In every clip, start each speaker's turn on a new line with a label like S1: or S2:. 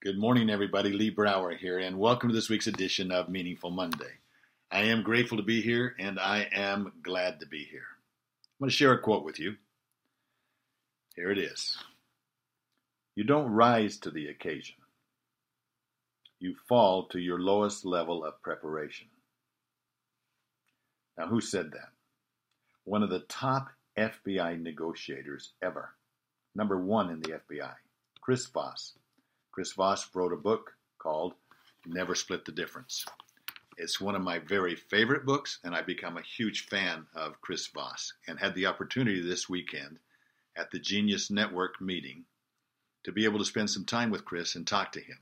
S1: Good morning, everybody. Lee Brower here, and welcome to this week's edition of Meaningful Monday. I am grateful to be here, and I am glad to be here. I'm going to share a quote with you. Here it is You don't rise to the occasion, you fall to your lowest level of preparation. Now, who said that? One of the top FBI negotiators ever, number one in the FBI, Chris Voss. Chris Voss wrote a book called Never Split the Difference. It's one of my very favorite books, and I've become a huge fan of Chris Voss and had the opportunity this weekend at the Genius Network meeting to be able to spend some time with Chris and talk to him.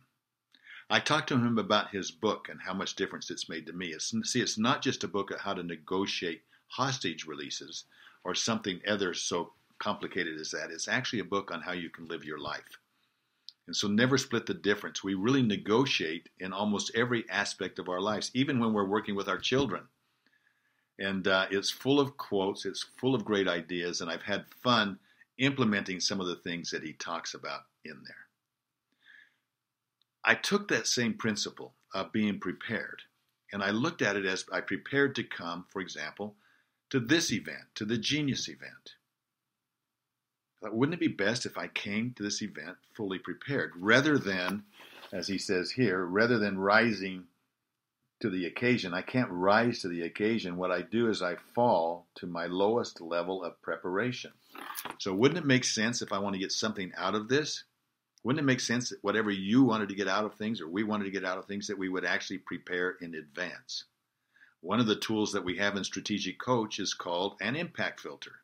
S1: I talked to him about his book and how much difference it's made to me. It's, see, it's not just a book on how to negotiate hostage releases or something other so complicated as that. It's actually a book on how you can live your life. And so never split the difference. We really negotiate in almost every aspect of our lives, even when we're working with our children. And uh, it's full of quotes, it's full of great ideas, and I've had fun implementing some of the things that he talks about in there. I took that same principle of being prepared and I looked at it as I prepared to come, for example, to this event, to the Genius event thought, wouldn't it be best if I came to this event fully prepared rather than, as he says here, rather than rising to the occasion? I can't rise to the occasion. What I do is I fall to my lowest level of preparation. So, wouldn't it make sense if I want to get something out of this? Wouldn't it make sense that whatever you wanted to get out of things or we wanted to get out of things that we would actually prepare in advance? One of the tools that we have in Strategic Coach is called an impact filter.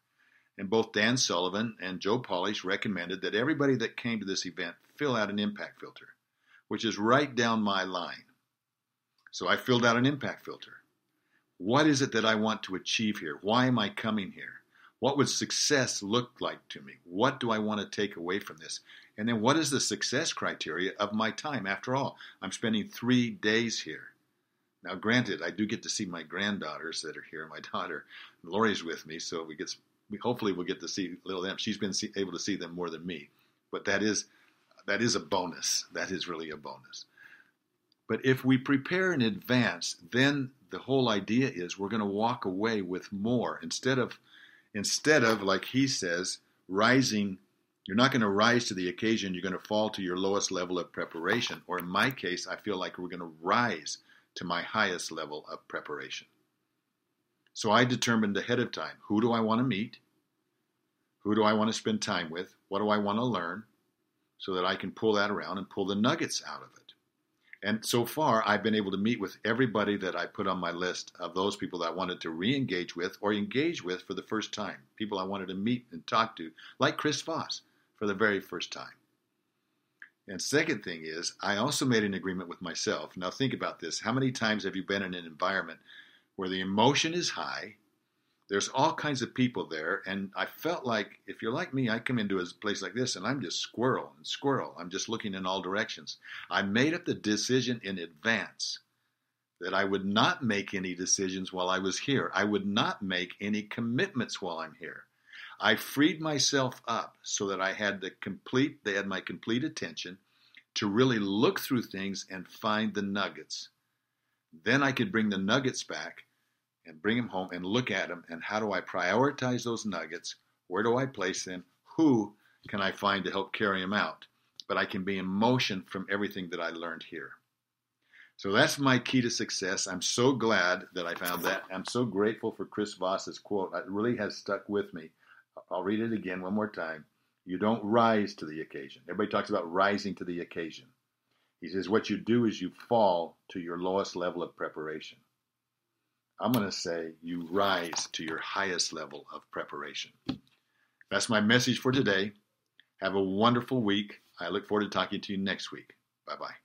S1: And both Dan Sullivan and Joe Polish recommended that everybody that came to this event fill out an impact filter, which is right down my line. So I filled out an impact filter. What is it that I want to achieve here? Why am I coming here? What would success look like to me? What do I want to take away from this? And then what is the success criteria of my time? After all, I'm spending three days here. Now, granted, I do get to see my granddaughters that are here. My daughter Lori's with me, so we get we hopefully we'll get to see little them. She's been see, able to see them more than me, but that is that is a bonus. That is really a bonus. But if we prepare in advance, then the whole idea is we're going to walk away with more instead of instead of like he says rising you're not going to rise to the occasion you're going to fall to your lowest level of preparation or in my case i feel like we're going to rise to my highest level of preparation so I determined ahead of time who do I want to meet? Who do I want to spend time with? What do I want to learn? So that I can pull that around and pull the nuggets out of it. And so far, I've been able to meet with everybody that I put on my list of those people that I wanted to re engage with or engage with for the first time. People I wanted to meet and talk to, like Chris Voss, for the very first time. And second thing is, I also made an agreement with myself. Now, think about this. How many times have you been in an environment where the emotion is high. There's all kinds of people there, and I felt like if you're like me, I come into a place like this and I'm just squirrel and squirrel. I'm just looking in all directions. I made up the decision in advance that I would not make any decisions while I was here. I would not make any commitments while I'm here. I freed myself up so that I had the complete, they had my complete attention to really look through things and find the nuggets. Then I could bring the nuggets back and bring them home and look at them and how do I prioritize those nuggets? Where do I place them? Who can I find to help carry them out? But I can be in motion from everything that I learned here. So that's my key to success. I'm so glad that I found that. I'm so grateful for Chris Voss's quote. It really has stuck with me. I'll read it again one more time. You don't rise to the occasion. Everybody talks about rising to the occasion. He says, What you do is you fall to your lowest level of preparation. I'm going to say you rise to your highest level of preparation. That's my message for today. Have a wonderful week. I look forward to talking to you next week. Bye bye.